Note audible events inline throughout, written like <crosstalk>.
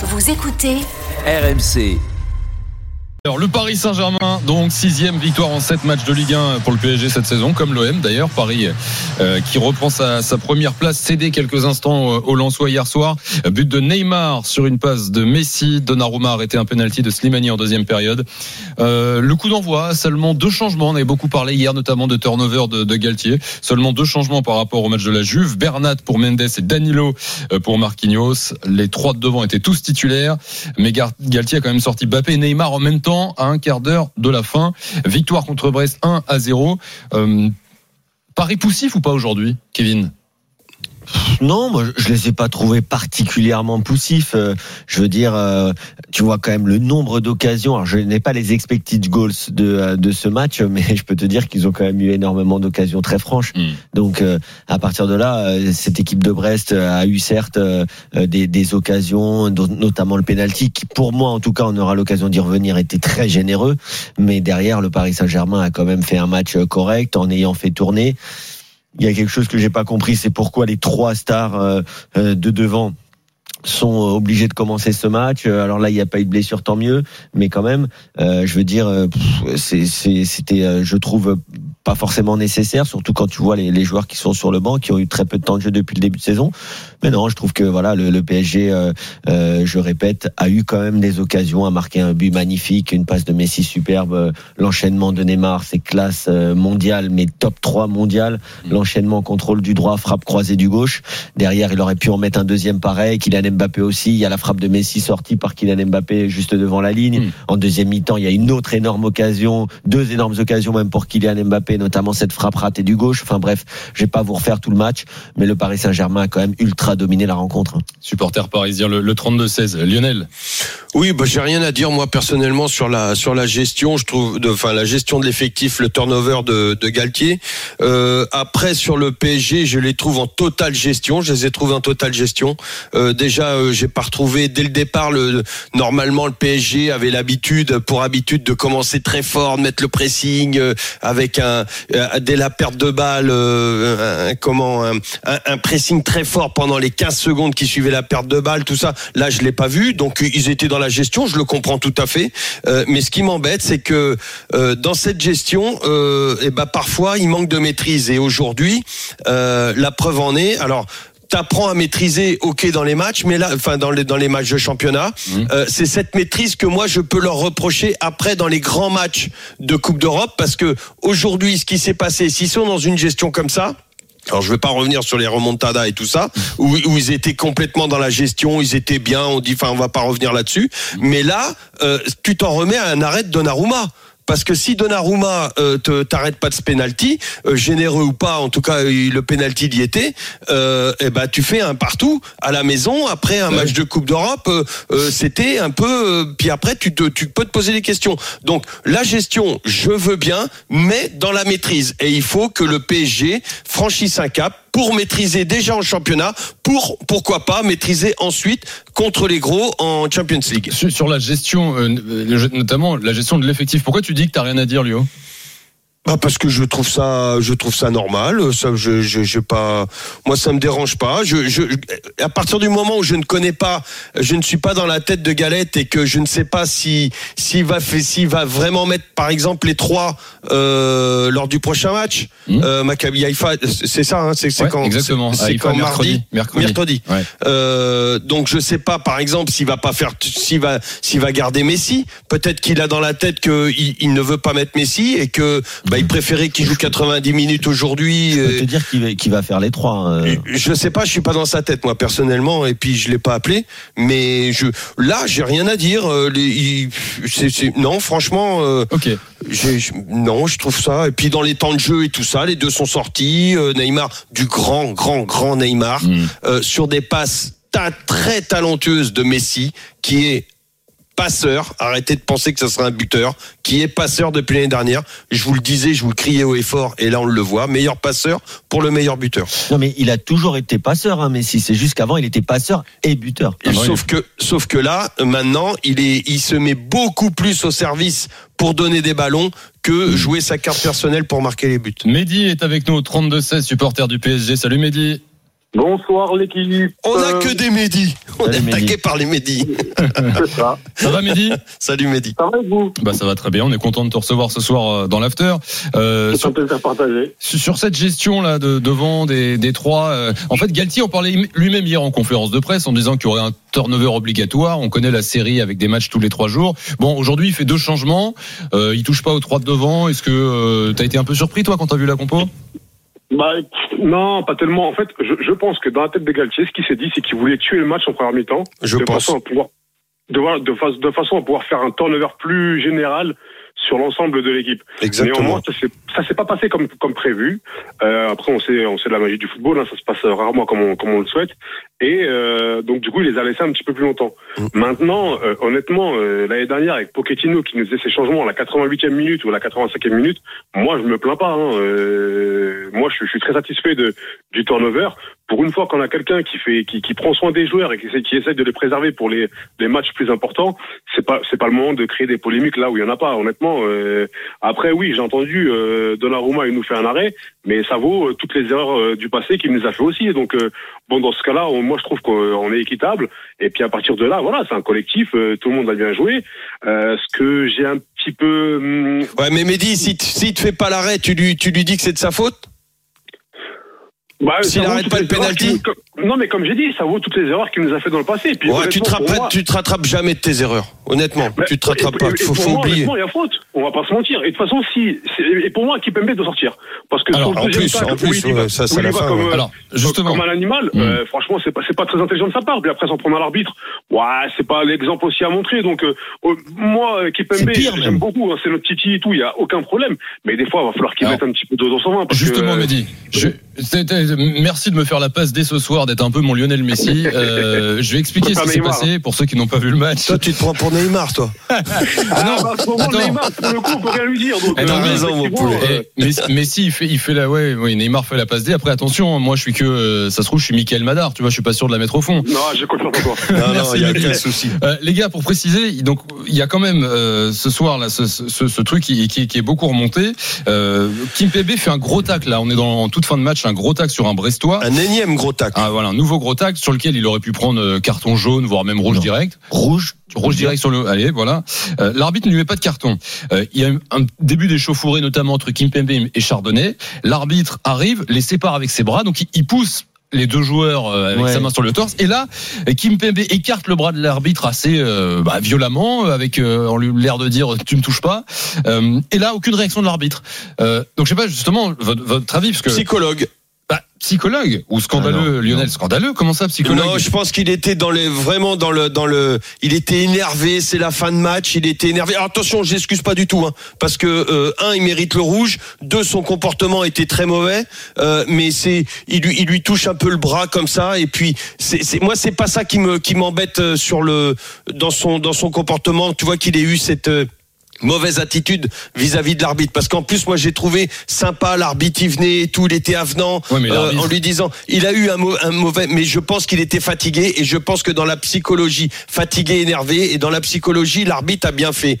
Vous écoutez RMC. Alors le Paris Saint-Germain, donc sixième victoire en sept matchs de Ligue 1 pour le PSG cette saison, comme l'OM d'ailleurs. Paris euh, qui reprend sa, première place, cédé quelques instants au Lensois hier soir. But de Neymar sur une passe de Messi. Donnarumma a arrêté un penalty de Slimani en deuxième période. Euh, le coup d'envoi, seulement deux changements. On avait beaucoup parlé hier notamment de turnover de, de, Galtier. Seulement deux changements par rapport au match de la Juve. Bernat pour Mendes et Danilo euh, pour Marquinhos. Les trois de devant étaient tous titulaires. Mais Galtier a quand même sorti Bappé et Neymar en même temps à un quart d'heure de la fin. Victoire contre Brest 1 à 0. Euh, Paris poussif ou pas aujourd'hui, Kevin? Non, moi je les ai pas trouvés particulièrement poussifs. Euh, je veux dire, euh, tu vois quand même le nombre d'occasions. Alors je n'ai pas les expected goals de euh, de ce match, <laughs> mais je peux te dire qu'ils ont quand même eu énormément d'occasions très franches. Mm. Donc à partir de là, cette équipe de Brest a eu certes des, des occasions, notamment le penalty, qui pour moi en tout cas on aura l'occasion d'y revenir, était très généreux. Mais derrière, le Paris Saint-Germain a quand même fait un match correct en ayant fait tourner. Il y a quelque chose que j'ai pas compris, c'est pourquoi les trois stars euh, euh, de devant sont obligés de commencer ce match. Euh, alors là, il n'y a pas eu de blessure, tant mieux, mais quand même, je veux dire, c'était, je trouve, pas forcément nécessaire, surtout quand tu vois les, les, joueurs qui sont sur le banc, qui ont eu très peu de temps de jeu depuis le début de saison. Mais non, je trouve que voilà, le, le PSG, euh, euh, je répète, a eu quand même des occasions, à marquer un but magnifique, une passe de Messi superbe, euh, l'enchaînement de Neymar, c'est classe euh, mondiale, mais top 3 mondial, mmh. l'enchaînement contrôle du droit, frappe croisée du gauche. Derrière, il aurait pu en mettre un deuxième pareil, Kylian Mbappé aussi. Il y a la frappe de Messi sortie par Kylian Mbappé juste devant la ligne. Mmh. En deuxième mi-temps, il y a une autre énorme occasion, deux énormes occasions même pour Kylian Mbappé notamment cette frappe ratée du gauche. Enfin bref, je vais pas vous refaire tout le match, mais le Paris Saint-Germain a quand même ultra dominé la rencontre. Supporter parisien, le, le 32-16, Lionel. Oui, bah, j'ai rien à dire moi personnellement sur la sur la gestion. Je trouve, de, enfin la gestion de l'effectif, le turnover de, de Galtier. Euh, après sur le PSG, je les trouve en totale gestion. Je les ai trouvés en totale gestion. Euh, déjà, euh, j'ai pas retrouvé dès le départ. Le, normalement, le PSG avait l'habitude, pour habitude, de commencer très fort, de mettre le pressing euh, avec un dès la perte de balle, un, comment un, un, pressing très fort pendant les 15 secondes qui suivaient la perte de balle, tout ça. Là, je l'ai pas vu. Donc ils étaient dans la gestion, je le comprends tout à fait. Euh, mais ce qui m'embête, c'est que euh, dans cette gestion, euh, et eh ben parfois il manque de maîtrise. Et aujourd'hui, euh, la preuve en est. Alors t'apprends à maîtriser ok dans les matchs mais là enfin dans les dans les matchs de championnat mmh. euh, c'est cette maîtrise que moi je peux leur reprocher après dans les grands matchs de Coupe d'Europe parce que aujourd'hui ce qui s'est passé s'ils sont dans une gestion comme ça alors je ne vais pas revenir sur les remontadas et tout ça, où, où, ils étaient complètement dans la gestion, ils étaient bien. On dit, enfin, on va pas revenir là-dessus. Mais là, euh, tu t'en remets à un arrêt de Donnarumma. Parce que si Donnarumma euh, t'arrête pas de ce penalty, euh, généreux ou pas, en tout cas le penalty d'y était, euh, et eh ben tu fais un partout à la maison après un ouais. match de Coupe d'Europe. Euh, euh, C'était un peu. Euh, puis après tu te, tu peux te poser des questions. Donc la gestion, je veux bien, mais dans la maîtrise. Et il faut que le PSG franchisse un cap pour maîtriser déjà en championnat, pour pourquoi pas maîtriser ensuite contre les gros en Champions League. Sur, la gestion, euh, notamment la gestion de l'effectif, pourquoi tu dis que t'as rien à dire, Lio bah parce que je trouve ça, je trouve ça normal. Ça, je, je, je pas, moi, ça me dérange pas. Je, je, à partir du moment où je ne connais pas, je ne suis pas dans la tête de Galette et que je ne sais pas si, s'il va, s'il va vraiment mettre, par exemple, les trois euh, lors du prochain match. Mmh. Euh, Maccabi Haïfa, c'est ça, hein, c'est ouais, quand, exactement. c'est quand mercredi, mardi, mercredi. Ouais. Euh, donc je sais pas, par exemple, s'il va pas faire, s'il va, s'il va garder Messi. Peut-être qu'il a dans la tête qu'il il ne veut pas mettre Messi et que bah, il préférait qu'il joue 90 minutes aujourd'hui. Je peux te dire qu'il va, qu va, faire les trois. Euh. Je sais pas, je suis pas dans sa tête moi personnellement, et puis je l'ai pas appelé. Mais je, là, j'ai rien à dire. Euh, les, il, c est, c est, non, franchement. Euh, ok. Je, non, je trouve ça. Et puis dans les temps de jeu et tout ça, les deux sont sortis. Euh, Neymar, du grand, grand, grand Neymar, mm. sur des passes très talentueuses de Messi, qui est passeur. Arrêtez de penser que ce serait un buteur qui est passeur depuis l'année dernière. Je vous le disais, je vous le criais haut et fort, et là on le voit. Meilleur passeur pour le meilleur buteur. Non, mais il a toujours été passeur, hein, Messi. C'est juste qu'avant il était passeur et buteur. Et sauf que, sauf que là, maintenant, il est, il se met beaucoup plus au service pour donner des ballons que jouer sa carte personnelle pour marquer les buts. Mehdi est avec nous au 32-16, supporter du PSG. Salut Mehdi. Bonsoir l'équipe. On n'a Euh, que des Mehdi. On Salut, est attaqué par les Mehdi. C'est ça. <laughs> Ça va, Mehdi Salut Mehdi. Ça va avec vous Bah ça va très bien. On est content de te recevoir ce soir euh, dans l'after. Euh, sur, partagé. sur cette gestion là de devant des, des trois, euh, en fait Galtier en parlait lui-même hier en conférence de presse en disant qu'il y aurait un turnover obligatoire. On connaît la série avec des matchs tous les trois jours. Bon, aujourd'hui il fait deux changements. Euh, il touche pas aux trois de devant. Est-ce que euh, t'as été un peu surpris toi quand t'as vu la compo? Bah, non, pas tellement. En fait, je, je pense que dans la tête de Galtier, ce qu'il s'est dit, c'est qu'il voulait tuer le match en première mi-temps. Je de pense. Façon à pouvoir, de, de façon à pouvoir faire un turnover plus général sur l'ensemble de l'équipe. Néanmoins, ça s'est- pas passé comme, comme prévu. Euh, après, on sait, on sait de la magie du football, hein, ça se passe rarement comme on, comme on le souhaite. Et euh, donc, du coup, il les a laissés un petit peu plus longtemps. Mm. Maintenant, euh, honnêtement, euh, l'année dernière, avec Pochettino qui nous faisait ses changements à la 88e minute ou à la 85e minute, moi, je me plains pas. Hein. Euh, moi, je, suis- je suis très satisfait de, du turnover. Pour une fois qu'on a quelqu'un qui fait, qui, qui prend soin des joueurs et qui, qui essaie de les préserver pour les, matchs plus importants, c'est pas, c'est pas le moment de créer des polémiques là où il y en a pas. Honnêtement. Euh, après, oui, j'ai entendu euh, Donnarumma, il nous fait un arrêt, mais ça vaut euh, toutes les erreurs euh, du passé qu'il nous a fait aussi. Donc, euh, bon, dans ce cas-là, moi, je trouve qu'on est équitable. Et puis à partir de là, voilà, c'est un collectif. tout le monde a bien joué. Ce que j'ai un petit peu hum, Ouais, mais Mehdi, si t- s'il te fait pas l'arrêt, tu lui, tu lui dis que c'est de sa faute? Bah, S'il ça vaut arrête toutes pas le penalty Non, mais comme j'ai dit, ça vaut toutes les erreurs qu'il nous a fait dans le passé. Et puis, Ouais, tu te, moi- tu te rattrapes jamais de tes erreurs. Honnêtement, Mais- tu te rattrapes et- pas. et Faut, pour faut moi, oublier. honnêtement, il y a faute. On va pas se mentir. Et de toute façon, si, c'est- et pour moi, Kipembe doit sortir? Parce que Alors, sur le en deuxième plus, tacle, en plus, il ouais, ça, c'est où il la y va fin, comme, ouais. euh, Alors justement. comme un animal, Mm. euh, franchement, c'est pas, c'est pas très intelligent de sa part. Puis après, s'en prendre à l'arbitre, ouais, c'est pas l'exemple aussi à montrer. Donc, euh, moi, pire, j'aime beaucoup. hein, c'est notre titi et tout. Il y a aucun problème. Mais des fois, il va falloir qu'il mette un petit peu d'eau dans son vin. Justement, Mehdi, merci de me faire la passe dès ce soir, d'être un peu mon Lionel Messi. <laughs> Euh, je vais expliquer ce qui s'est Neymar. passé pour ceux qui n'ont pas vu le match. Toi, tu te prends pour Neymar, toi. Ah, non, bah, ce moment, attends. Neymar, pour le coup, on peut rien lui dire. Donc, Eh non, euh, mais- euh, Eh, Messi, Messi, il fait, il fait la, ouais, oui, Neymar fait la passe D. Après, attention, moi, je suis que, euh, ça se trouve, je suis Michael Madar, tu vois, je suis pas sûr de la mettre au fond. Non, j'ai confiance en toi. <laughs> Non, non, Merci, il y a aucun souci. Euh, les gars, pour préciser, donc il y a quand même euh, ce soir là ce, ce, ce truc qui, qui, qui est beaucoup remonté. Euh, Kim Pembe fait un gros tacle là. On est dans en toute fin de match, un gros tacle sur un Brestois. Un énième gros tac. Ah voilà, un nouveau gros tacle sur lequel il aurait pu prendre euh, carton jaune, voire même rouge Non. direct. Rouge. Rouge direct sur le. Allez, voilà. Euh, L'arbitre ne lui met pas de carton. Euh, il y a eu un début d'échauffourée, notamment entre Kimpembe et Chardonnay. L'arbitre arrive, les sépare avec ses bras, donc il, il pousse les deux joueurs euh, avec Ouais. sa main sur le torse. Et là, Kimpembe écarte le bras de l'arbitre assez euh, bah, violemment, euh, avec euh, en lui l'air de dire tu me touches pas. Euh, et là, aucune réaction de l'arbitre. Euh, donc je sais pas justement votre, votre avis, parce que Psychologue. Bah, psychologue ou scandaleux, Ah Lionel, scandaleux. Comment ça, psychologue Non, je pense qu'il était dans les vraiment dans le dans le. Il était énervé. C'est la fin de match. Il était énervé. Alors, attention, je l'excuse pas du tout, hein, parce que euh, un, il mérite le rouge. Deux, son comportement était très mauvais. Euh, mais c'est, il lui, il lui touche un peu le bras comme ça. Et puis, c'est, c'est moi, c'est pas ça qui me qui m'embête euh, sur le dans son dans son comportement. Tu vois qu'il ait eu cette euh, mauvaise attitude vis-à-vis de l'arbitre. Parce qu'en plus moi j'ai trouvé sympa l'arbitre il venait et tout il était avenant Ouais, mais euh, en lui disant il a eu un, mau- un mauvais mais je pense qu'il était fatigué et je pense que dans la psychologie fatigué énervé et dans la psychologie l'arbitre a bien fait.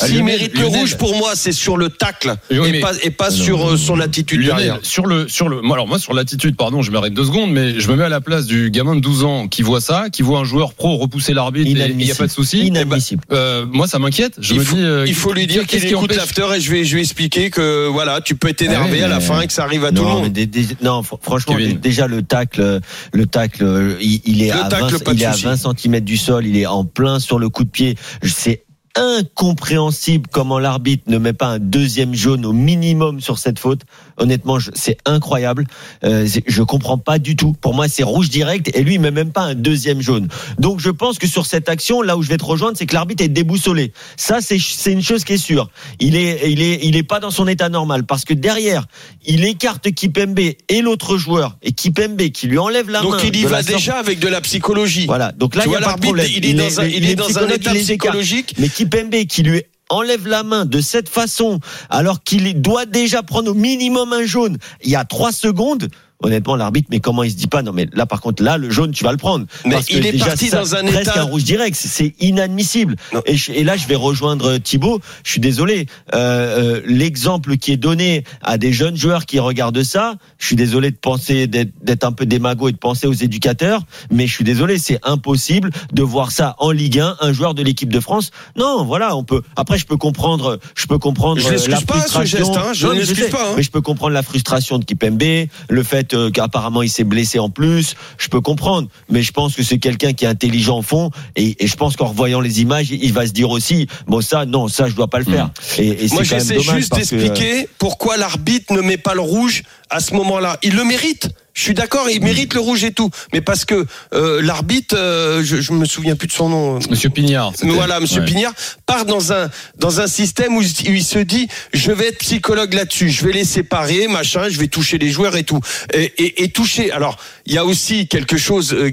Ah, s'il Lionel- mérite le rouge pour moi c'est sur le tacle Et oui, et mais- pas et pas Non, sur euh, son attitude Lionel, derrière. sur le sur le moi, alors moi sur l'attitude pardon je m'arrête deux secondes mais je me mets à la place du gamin de 12 ans qui voit ça qui voit un joueur pro repousser l'arbitre il n'y a pas de souci. Inadmissible. Euh, moi ça m'inquiète. Je il me faut, dis euh, il faut lui dire qu'il qui écoute l'after et je vais, je vais expliquer que voilà, tu peux être énervé ouais, à la fin et que ça arrive à tout le monde. non, fr- franchement, déjà le tacle, le tacle, il, il est à tacle, 20, pas de il est à souci. 20 cm du sol, il est en plein sur le coup de pied. C'est incompréhensible comment l'arbitre ne met pas un deuxième jaune au minimum sur cette faute. Honnêtement, c'est incroyable. Euh, je comprends pas du tout. Pour moi, c'est rouge direct et lui, il met même pas un deuxième jaune. Donc, je pense que sur cette action, là où je vais te rejoindre, c'est que l'arbitre est déboussolé. Ça, c'est une chose qui est sûre. Il est, il est, il est pas dans son état normal parce que derrière, il écarte Kipembe et l'autre joueur et Kipembe qui lui enlève la main. Donc il y va sorte- déjà avec de la psychologie. Voilà. Donc là, tu il y vois a pas de l'arbitre, problème. il est dans un, il est les dans un psychologues, état psychologique. Mais Kipembe qui lui enlève la main de cette façon, alors qu'il doit déjà prendre au minimum un jaune, il y a trois secondes. Honnêtement, l'arbitre, mais comment il se dit pas, non, mais là, par contre, là, le jaune, tu vas le prendre. Mais Parce que il est déjà, parti ça, dans un presque état- un rouge direct. C'est- inadmissible. Et, je- et là, je vais rejoindre Thibaut. Je suis désolé. Euh, euh, L'exemple qui est donné à des jeunes joueurs qui regardent ça, je suis désolé de penser, d'être un peu démago et de penser aux éducateurs, mais je suis désolé, c'est impossible de voir ça en Ligue 1, un joueur de l'équipe de France. Non, voilà, on peut. Après, je peux comprendre, je peux comprendre Je euh, la pas, ce geste, hein, je Non, sais, pas, hein. Mais je peux comprendre la frustration de Kipembe, le fait euh, qu'apparemment il s'est blessé en plus. Je peux comprendre, mais je pense que c'est quelqu'un qui est intelligent au fond, et, et je pense qu'en revoyant les images, il va se dire aussi, bon ça, non, ça je dois pas le faire. Et, et c'est Moi, j'essaie juste euh, d'expliquer pourquoi l'arbitre ne met pas le rouge à ce moment-là. Il le mérite. Je suis d'accord, il mérite le rouge et tout. Mais parce que euh, l'arbitre, euh, je, je me souviens plus de son nom. Monsieur Pignard. voilà, Monsieur Ouais. Pignard part dans un dans un système où il se dit je vais être psychologue là-dessus, je vais les séparer, machin, je vais toucher les joueurs et tout, et, et, et toucher. Alors il y a aussi quelque chose euh,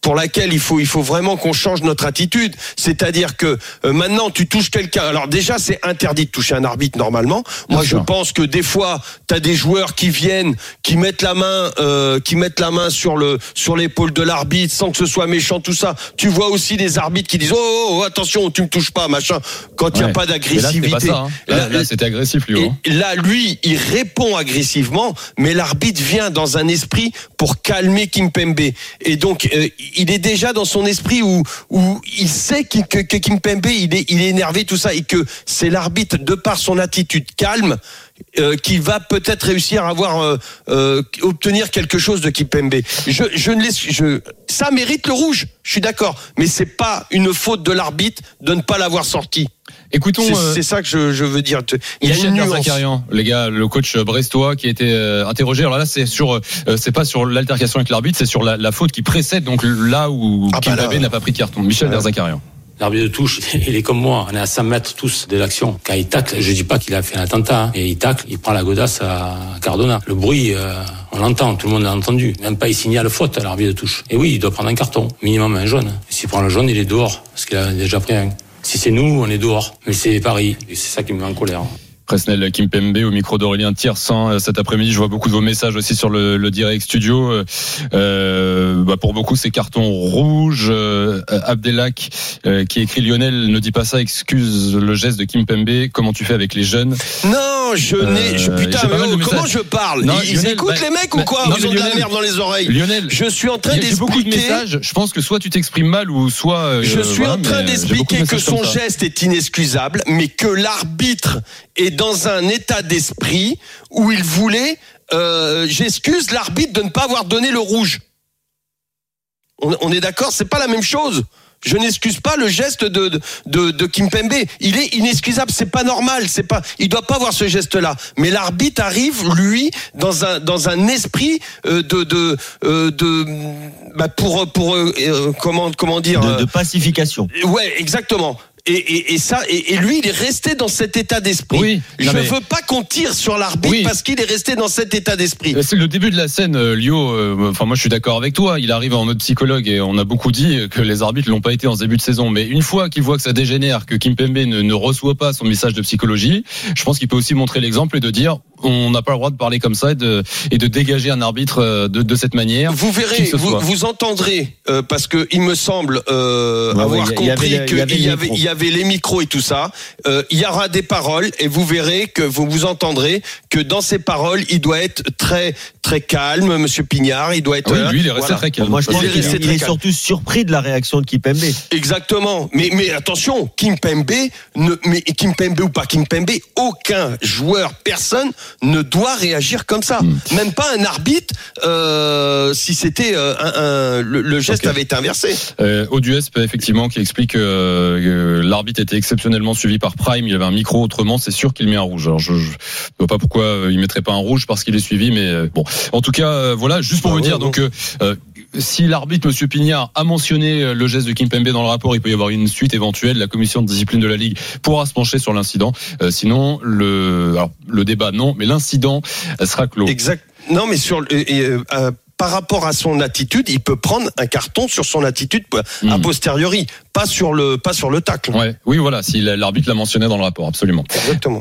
pour laquelle il faut il faut vraiment qu'on change notre attitude, c'est-à-dire que euh, maintenant tu touches quelqu'un. Alors déjà c'est interdit de toucher un arbitre normalement. Moi Bien je sûr. pense que des fois tu as des joueurs qui viennent, qui mettent la main euh, qui mettent la main sur le sur l'épaule de l'arbitre sans que ce soit méchant tout ça. Tu vois aussi des arbitres qui disent oh, oh, oh, attention tu me touches pas machin quand il n'y a Ouais. pas là, d'agressivité. hein. Là, là, c'était agressif, lui. hein. Et là, lui, il répond agressivement, mais l'arbitre vient dans un esprit pour calmer Kimpembe. Et donc, euh, il est déjà dans son esprit où, où il sait qu'il- que, que Kimpembe, il est, il est énervé, tout ça, et que c'est l'arbitre, de par son attitude calme, euh, qui va peut-être réussir à avoir euh, euh, obtenir quelque chose de Kimpembe. Je, je ne laisse, je, ça mérite le rouge. Je suis d'accord, mais c'est pas une faute de l'arbitre de ne pas l'avoir sorti. Écoutons. C'est euh, ça que je, je veux dire. Il y a Michel une nuance. Les gars, le coach brestois qui a été euh, interrogé. Alors là, c'est sur, euh, c'est pas sur l'altercation avec l'arbitre, c'est sur la, la faute qui précède, donc là où Ah bah Kimpembe là. n'a pas pris de carton. Michel. Derzakarian. L'arbitre de touche, <laughs> il est comme moi. On est à 100 mètres tous de l'action. Quand il tacle, je dis pas qu'il a fait un attentat, hein, et il tacle, il prend la godasse à Cardona. Le bruit, euh, on l'entend, tout le monde l'a entendu. Même pas, il signale faute à l'arbitre de touche. Et oui, il doit prendre un carton, minimum un jaune. S'il prend le jaune, il est dehors, parce qu'il a déjà pris un. Si c'est nous, on est dehors. Mais c'est Paris, et c'est ça qui me met en colère. Presnel Kimpembe au micro d'Aurélien Tiersin euh, cet après-midi. Je vois beaucoup de vos messages aussi sur le, le direct studio. Euh, euh, bah pour beaucoup, c'est carton rouge. Euh, Abdelak euh, qui écrit Lionel ne dit pas ça, excuse le geste de Kimpembe. Comment tu fais avec les jeunes? Non, je n'ai. je- putain, mais oh, comment je parle? Non, Ils, écoutent bah, les mecs bah, ou quoi? non, Ils ont de la merde dans les oreilles. Lionel, Je suis en train j'ai beaucoup de d'expliquer. messages. Je pense que soit tu t'exprimes mal ou soit. Je suis voilà, en train de d'expliquer que son geste est inexcusable, mais que l'arbitre est dans un état d'esprit où il voulait. euh, J'excuse l'arbitre de ne pas avoir donné le rouge. On, on est d'accord, c'est pas la même chose. Je n'excuse pas le geste de, de, de, de Kimpembe. Il est inexcusable, c'est pas normal, c'est pas, il doit pas avoir ce geste-là. Mais l'arbitre arrive, lui, dans un, dans un esprit euh, de, de, euh, de, bah pour, pour, euh, comment, comment dire, de, de pacification. Ouais, exactement. Et, et, et ça, et, et lui, il est resté dans cet état d'esprit. Oui, Je mais- veux pas qu'on tire sur l'arbitre Oui. parce qu'il est resté dans cet état d'esprit. Euh, C'est le début de la scène, euh, Lio. euh, Enfin, moi, je suis d'accord avec toi. Il arrive en mode psychologue et on a beaucoup dit que les arbitres l'ont pas été en ce début de saison. Mais une fois qu'il voit que ça dégénère, que Kimpembe ne, ne reçoit pas son message de psychologie, je pense qu'il peut aussi montrer l'exemple et de dire on n'a pas le droit de parler comme ça et de, et de dégager un arbitre euh, de, de cette manière. Vous verrez, vous, entendrez, euh, parce que il me semble euh, avoir compris y qu'il y avait, y les micros et tout ça. Euh, il y aura des paroles et vous verrez que vous vous entendrez que dans ces paroles, il doit être très très calme, Monsieur Pignard. Il doit être. Oui, euh, lui, il est resté voilà. très calme. Moi, je Il pense est il est surtout surpris de la réaction de Kipembe. Exactement. Mais, mais attention, Kimpembe, ne, mais Kimpembe ou pas Kimpembe, aucun joueur, personne ne doit réagir comme ça. Hmm. Même pas un arbitre, euh, si c'était euh, un, un- le, le geste avait été inversé. Euh, Auduesp, effectivement, qui explique euh, que l'arbitre était exceptionnellement suivi par Prime. Il avait un micro, autrement, c'est sûr qu'il met un rouge. Alors, je ne vois pas pourquoi euh, il mettrait pas un rouge parce qu'il est suivi, mais euh, bon. En tout cas, euh, voilà, juste pour Ah vous ouais, dire, bon. donc, si l'arbitre, Monsieur Pignard, a mentionné euh, le geste de Kimpembe dans le rapport, il peut y avoir une suite éventuelle. La commission de discipline de la Ligue pourra se pencher sur l'incident. Euh, sinon, le, alors, le débat, non, mais l'incident sera clos. Exact. Non, mais sur euh, euh, par rapport à son attitude, il peut prendre un carton sur son attitude euh, a Hmm. posteriori, pas sur le pas sur le tacle. Ouais, oui, voilà, si l'arbitre l'a mentionné dans le rapport, absolument. Exactement.